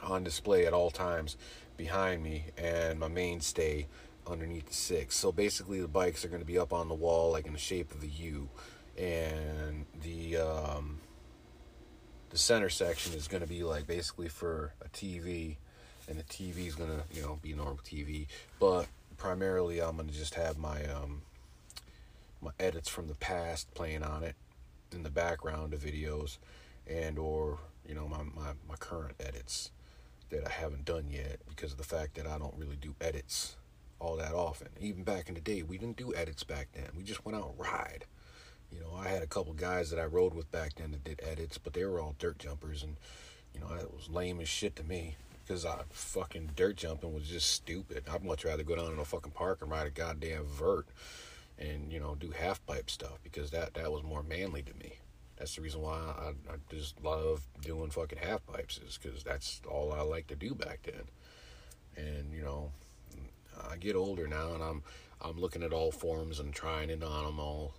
on display at all times behind me and my mainstay underneath the six. So basically the bikes are going to be up on the wall like in the shape of a U. And the um, the center section is going to be like basically for a TV and the TV is going to, you know, be normal TV, but primarily I'm going to just have my um, my edits from the past playing on it in the background of videos and or you know my, my, my current edits that I haven't done yet because of the fact that I don't really do edits all that often. Even back in the day, we didn't do edits back then. We just went out and ride. You know, I had a couple guys that I rode with back then that did edits, but they were all dirt jumpers, and you know that was lame as shit to me because I fucking dirt jumping was just stupid. I'd much rather go down in a fucking park and ride a goddamn vert and you know do half pipe stuff because that that was more manly to me. That's the reason why I, I just love doing fucking half pipes is because that's all I like to do back then. And you know, I get older now, and I'm I'm looking at all forms and trying it on them all.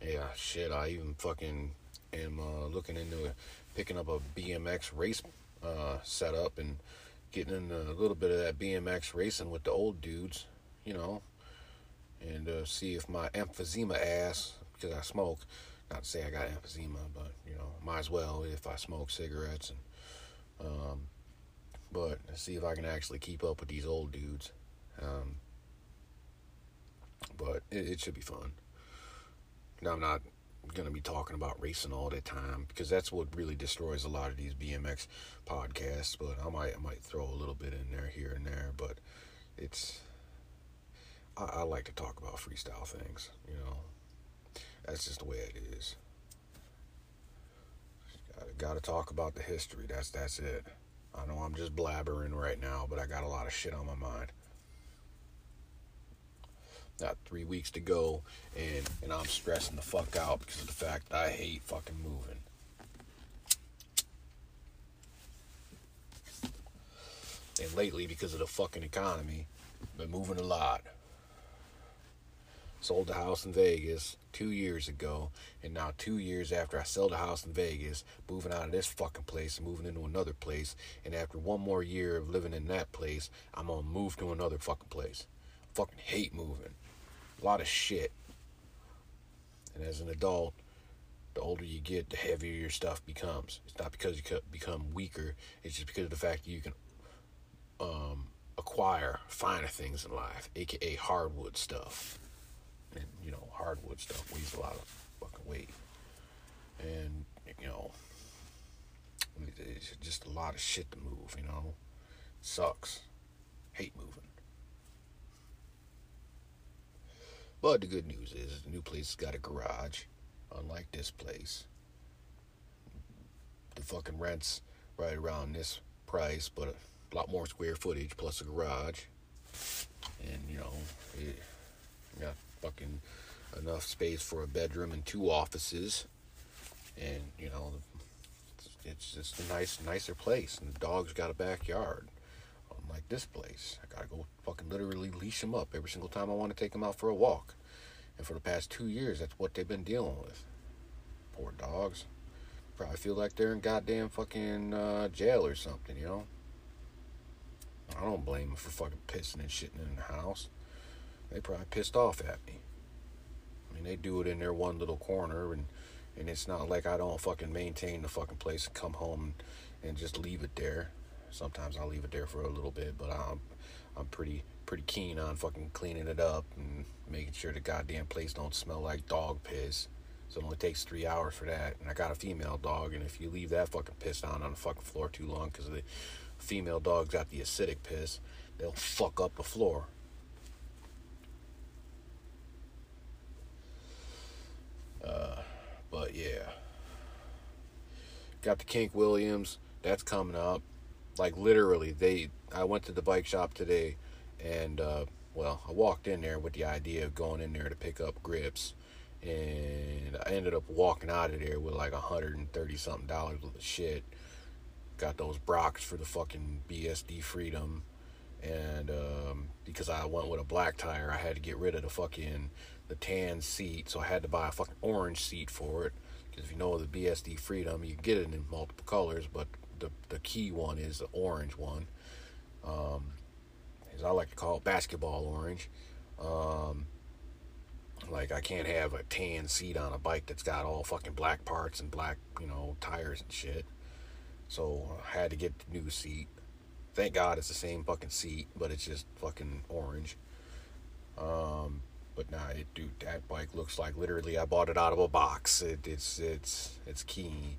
Yeah, shit. I even fucking am uh, looking into picking up a BMX race uh, setup and getting in a little bit of that BMX racing with the old dudes, you know, and uh, see if my emphysema ass because I smoke not to say I got emphysema, but you know, might as well if I smoke cigarettes and um, but see if I can actually keep up with these old dudes. Um, but it, it should be fun. Now I'm not going to be talking about racing all the time because that's what really destroys a lot of these BMX podcasts. But I might I might throw a little bit in there here and there. But it's I, I like to talk about freestyle things, you know. That's just the way it is. Gotta, gotta talk about the history. That's that's it. I know I'm just blabbering right now, but I got a lot of shit on my mind. Got three weeks to go, and and I'm stressing the fuck out because of the fact I hate fucking moving. And lately, because of the fucking economy, been moving a lot. Sold the house in Vegas two years ago, and now two years after I sell the house in Vegas, moving out of this fucking place moving into another place, and after one more year of living in that place, I'm gonna move to another fucking place. Fucking hate moving. A lot of shit. And as an adult, the older you get, the heavier your stuff becomes. It's not because you become weaker. It's just because of the fact that you can um, acquire finer things in life, aka hardwood stuff. Hardwood stuff weighs a lot of fucking weight, and you know, it's just a lot of shit to move. You know, sucks. Hate moving. But the good news is the new place has got a garage unlike this place. The fucking rent's right around this price, but a lot more square footage plus a garage. And, you know, it got fucking enough space for a bedroom and two offices. And, you know, it's just a nice, nicer place. And the dog's got a backyard. Unlike this place. I gotta go fucking literally leash him up every single time I want to take him out for a walk. And for the past two years, that's what they've been dealing with. Poor dogs. Probably feel like they're in goddamn fucking uh, jail or something, you know? I don't blame them for fucking pissing and shitting in the house. They probably pissed off at me. I mean, they do it in their one little corner, and and it's not like I don't fucking maintain the fucking place and come home and just leave it there. Sometimes I'll leave it there for a little bit, but I'm I'm pretty pretty keen on fucking cleaning it up and making sure the goddamn place don't smell like dog piss. So it only takes three hours for that. And I got a female dog, and if you leave that fucking piss down on the fucking floor too long, because the female dog's got the acidic piss, they'll fuck up the floor. Uh, but yeah. Got the Kink Williams. That's coming up. Like literally, they. I went to the bike shop today and uh, well, I walked in there with the idea of going in there to pick up grips, and I ended up walking out of there with like a 130 something dollars worth of shit. Got those Brocks for the fucking BSD Freedom, and um, because I went with a black tire, I had to get rid of the fucking the tan seat, so I had to buy a fucking orange seat for it. Because if you know the BSD Freedom, you get it in multiple colors, but the the key one is the orange one. Um, as I like to call it, basketball orange. Um, like I can't have a tan seat on a bike that's got all fucking black parts and black, you know, tires and shit. So I had to get the new seat. Thank God it's the same fucking seat, but it's just fucking orange. Um, but nah, it, dude, that bike looks like literally I bought it out of a box. It, it's it's it's keen.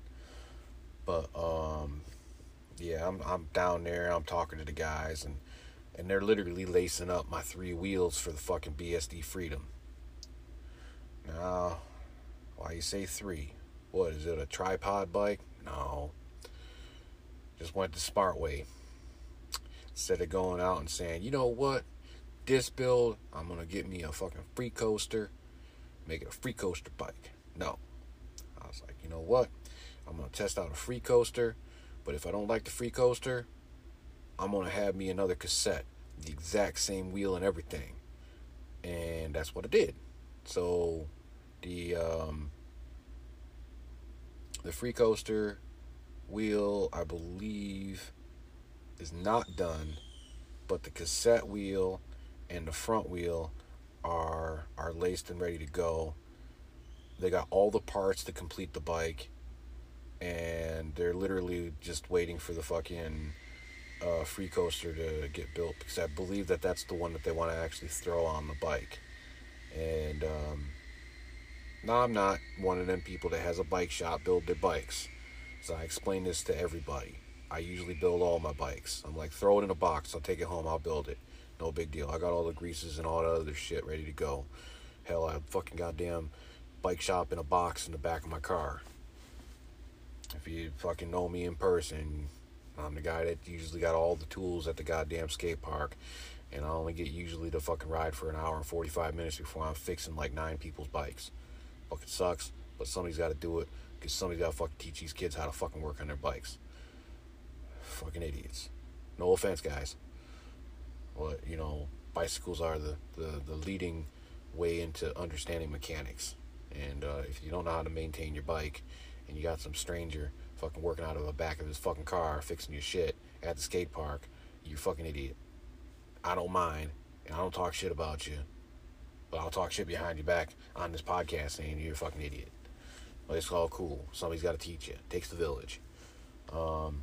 But um, yeah, I'm I'm down there. I'm talking to the guys and and they're literally lacing up my three wheels for the fucking BSD Freedom. Now, why you say three? What is it? A tripod bike? No. Just went the smart way. Instead of going out and saying, you know what, this build, I'm gonna get me a fucking free coaster, make it a free coaster bike. No. I was like, you know what? I'm gonna test out a free coaster, but if I don't like the free coaster, I'm gonna have me another cassette, the exact same wheel and everything, and that's what I did. So the um, the free coaster wheel, I believe, is not done, but the cassette wheel and the front wheel are are laced and ready to go. They got all the parts to complete the bike, and they're literally just waiting for the fucking uh, free coaster to get built because I believe that that's the one that they want to actually throw on the bike. And um, now I'm not one of them people that has a bike shop build their bikes. So I explain this to everybody. I usually build all my bikes. I'm like, throw it in a box. I'll take it home. I'll build it. No big deal. I got all the greases and all that other shit ready to go. Hell, I have fucking goddamn bike shop in a box in the back of my car. If you fucking know me in person, I'm the guy that usually got all the tools at the goddamn skate park, and I only get usually to fucking ride for an hour and 45 minutes before I'm fixing like nine people's bikes. Fucking sucks, but somebody's got to do it because somebody's got to fucking teach these kids how to fucking work on their bikes. Fucking idiots. No offense, guys. But you know, bicycles are the the, the leading way into understanding mechanics. And uh, if you don't know how to maintain your bike, and you got some stranger fucking working out of the back of his fucking car fixing your shit at the skate park, you fucking idiot. I don't mind, and I don't talk shit about you, but I'll talk shit behind your back on this podcast saying you're a fucking idiot. But it's all cool. Somebody's got to teach you. Takes the village. Um,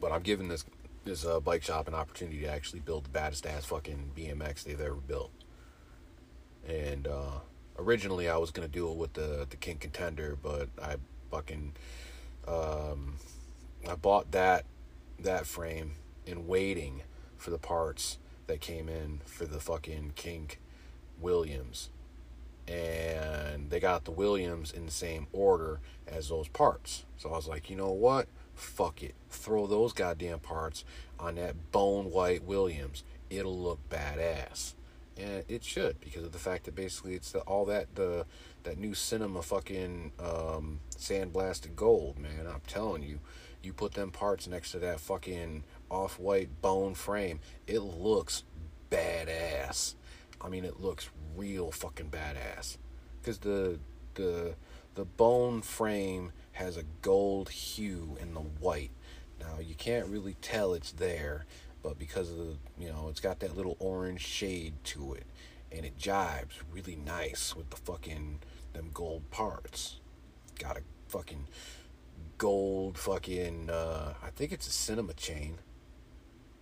but I'm giving this this uh, bike shop an opportunity to actually build the baddest ass fucking BMX they've ever built. And uh, originally I was gonna do it with the the Kink Contender, but I fucking um, I bought that that frame in waiting for the parts that came in for the fucking Kink Williams. And they got the Williams in the same order as those parts. So I was like, you know what? Fuck it. Throw those goddamn parts on that bone white Williams. It'll look badass. And it should because of the fact that basically it's the, all that the that new cinema fucking um, sandblasted gold, man. I'm telling you, you put them parts next to that fucking off-white bone frame, it looks badass. I mean, it looks real fucking badass. Cause the the the bone frame has a gold hue in the white. Now you can't really tell it's there, but because of the you know it's got that little orange shade to it, and it jibes really nice with the fucking them gold parts. Got a fucking gold fucking uh, I think it's a cinema chain.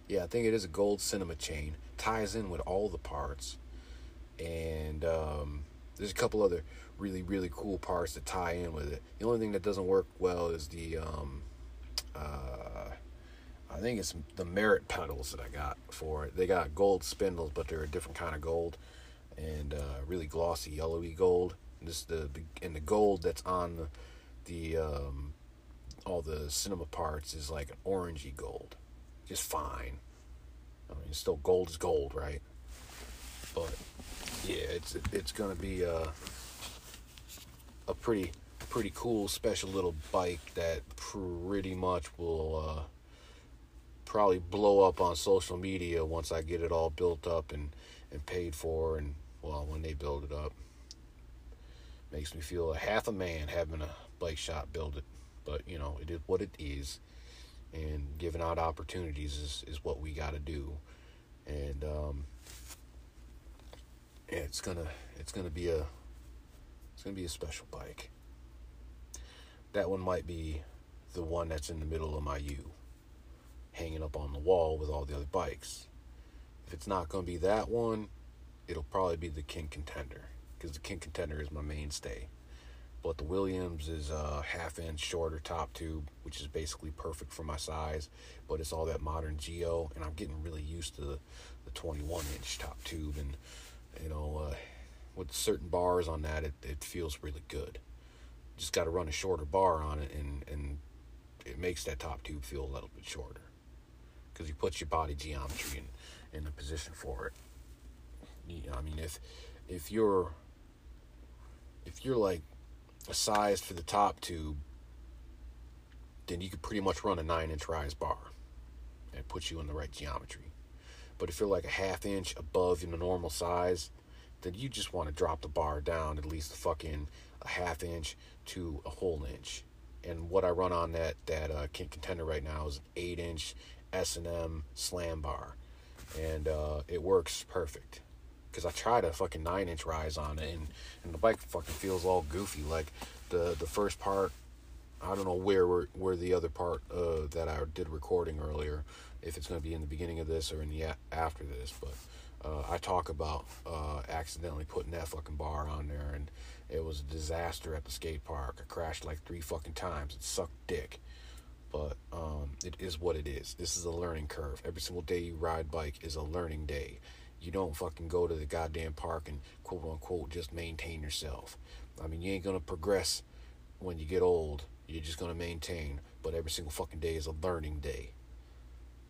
Yeah, I think it is a gold cinema chain. Ties in with all the parts. And um, there's a couple other really, really cool parts to tie in with it. The only thing that doesn't work well is the um, uh, I think it's the Merritt pedals that I got for it. They got gold spindles, but they're a different kind of gold and uh, really glossy yellowy gold. This the, and the gold that's on the, the um, all the cinema parts is like an orangey gold, just fine. I mean, still gold is gold, right? But yeah, it's it's gonna be a a pretty pretty cool special little bike that pretty much will uh, probably blow up on social media once I get it all built up and and paid for and well when they build it up. Makes me feel a half a man having a bike shop build it. But you know it is what it is. And giving out opportunities is, is what we got to do. And um, it's gonna it's gonna be a it's gonna be a special bike that one might be the one that's in the middle of my U hanging up on the wall with all the other bikes if it's not gonna be that one it'll probably be the Kink contender because the Kink contender is my mainstay but the Williams is a half inch shorter top tube, which is basically perfect for my size. But it's all that modern geo, and I'm getting really used to the, the 21 inch top tube, and you know, uh, with certain bars on that, it, it feels really good. Just got to run a shorter bar on it, and and it makes that top tube feel a little bit shorter because you put your body geometry in in a position for it. You know, I mean, if if you're if you're like a size for the top tube, then you could pretty much run a nine inch rise bar and put you in the right geometry. But if you're like a half inch above in the normal size, then you just want to drop the bar down at least a fucking a half inch to a whole inch. And what I run on that that uh, Contender right now is an eight inch S and M slam bar, and uh, it works perfect because I tried a fucking nine inch rise on it, and, and the bike fucking feels all goofy. Like the the first part, I don't know where where, the other part uh, that I did recording earlier, if it's going to be in the beginning of this or in the after this, but. Uh, I talk about uh, accidentally putting that fucking bar on there, and it was a disaster at the skate park. I crashed like three fucking times. It sucked dick, but um, it is what it is. This is a learning curve. Every single day you ride bike is a learning day. You don't fucking go to the goddamn park and quote unquote just maintain yourself. I mean, you ain't gonna progress when you get old. You're just gonna maintain. But every single fucking day is a learning day.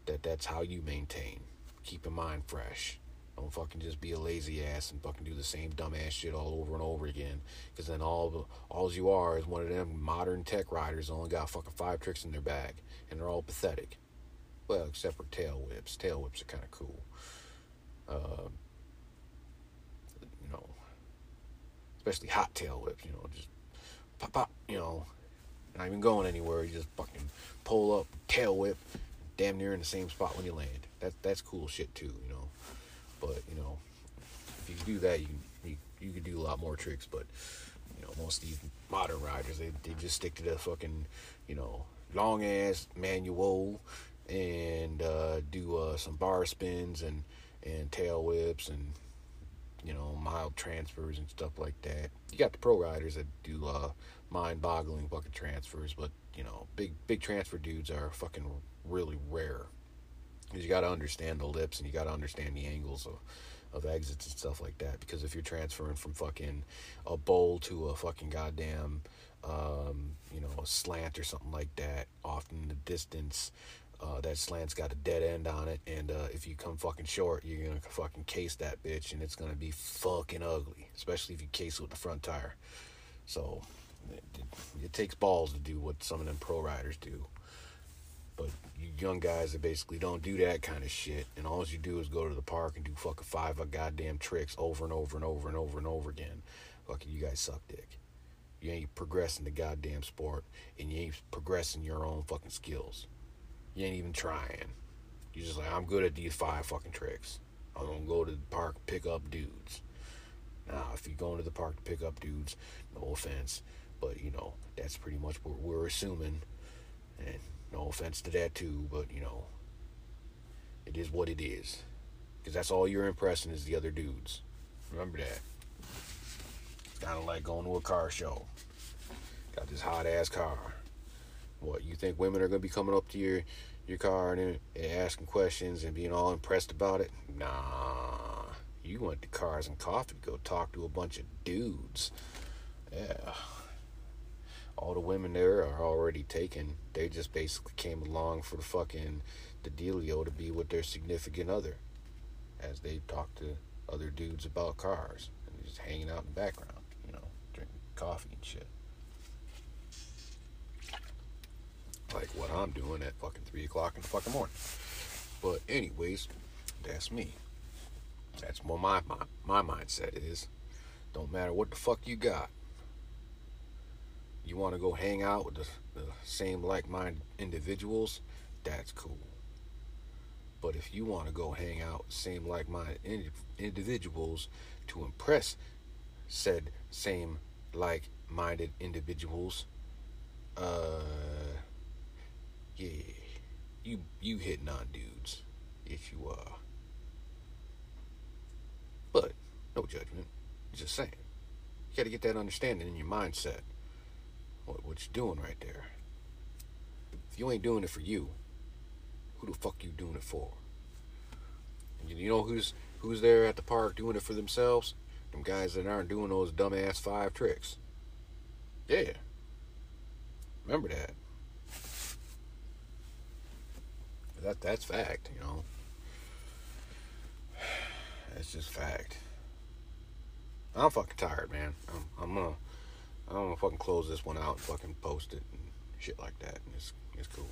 That that's how you maintain. Keep your mind fresh. Don't fucking just be a lazy ass and fucking do the same dumbass shit all over and over again. Because then all all you are is one of them modern tech riders only got fucking five tricks in their bag, and they're all pathetic. Well, except for tail whips. Tail whips are kind of cool. Uh, you know, especially hot tail whips. You know, just pop pop. You know, not even going anywhere. You just fucking pull up, tail whip, damn near in the same spot when you land. That that's cool shit too. You know, but you know, if you do that, you you you could do a lot more tricks. But you know, most of these modern riders, they they just stick to the fucking you know long ass manual and uh, do uh, some bar spins and and tail whips and you know mild transfers and stuff like that. You got the pro riders that do uh, mind-boggling fucking transfers, but you know big big transfer dudes are fucking really rare. You got to understand the lips and you got to understand the angles of of exits and stuff like that. Because if you're transferring from fucking a bowl to a fucking goddamn um, you know, a slant or something like that off in the distance. Uh, that slant's got a dead end on it, and uh, if you come fucking short, you're gonna fucking case that bitch, and it's gonna be fucking ugly, especially if you case it with the front tire. So it, it, it takes balls to do what some of them pro riders do. But you young guys that basically don't do that kind of shit, and all you do is go to the park and do fucking five goddamn tricks over and over and over and over and over again. Fucking you guys suck dick. You ain't progressing the goddamn sport, and you ain't progressing your own fucking skills. You ain't even trying. You're just like, I'm good at these five fucking tricks. I'm gonna go to the park pick up dudes. Now, if you're going to the park to pick up dudes, no offense, but you know that's pretty much what we're assuming. And no offense to that too, but you know, it is what it is. Because that's all you're impressing is the other dudes. Remember that. It's Kind of like going to a car show. Got this hot ass car. What you think women are gonna be coming up to your your car and, and asking questions and being all impressed about it? Nah, you went to Cars and Coffee to go talk to a bunch of dudes. Yeah. All the women there are already taken. They just basically came along for the fucking the dealio to be with their significant other, as they talk to other dudes about cars and just hanging out in the background, you know, drinking coffee and shit. like what I'm doing at fucking three o'clock in the fucking morning. But anyways, that's me. That's what my my, my mindset is. Don't matter what the fuck you got. You want to go hang out with the, the same like-minded individuals? That's cool. But if you want to go hang out same like-minded ind- individuals to impress said same like-minded individuals, uh yeah, you you hitting on dudes if you are. But no judgment. Just saying. You gotta get that understanding in your mindset. What what you're doing right there. If you ain't doing it for you, who the fuck you doing it for? And you know who's who's there at the park doing it for themselves? Them guys that aren't doing those dumbass five tricks. Yeah. Remember that. That that's fact, you know. That's just fact. I'm fucking tired, man. I'm, I'm gonna I'm gonna fucking close this one out and fucking post it and shit like that. And it's it's cool.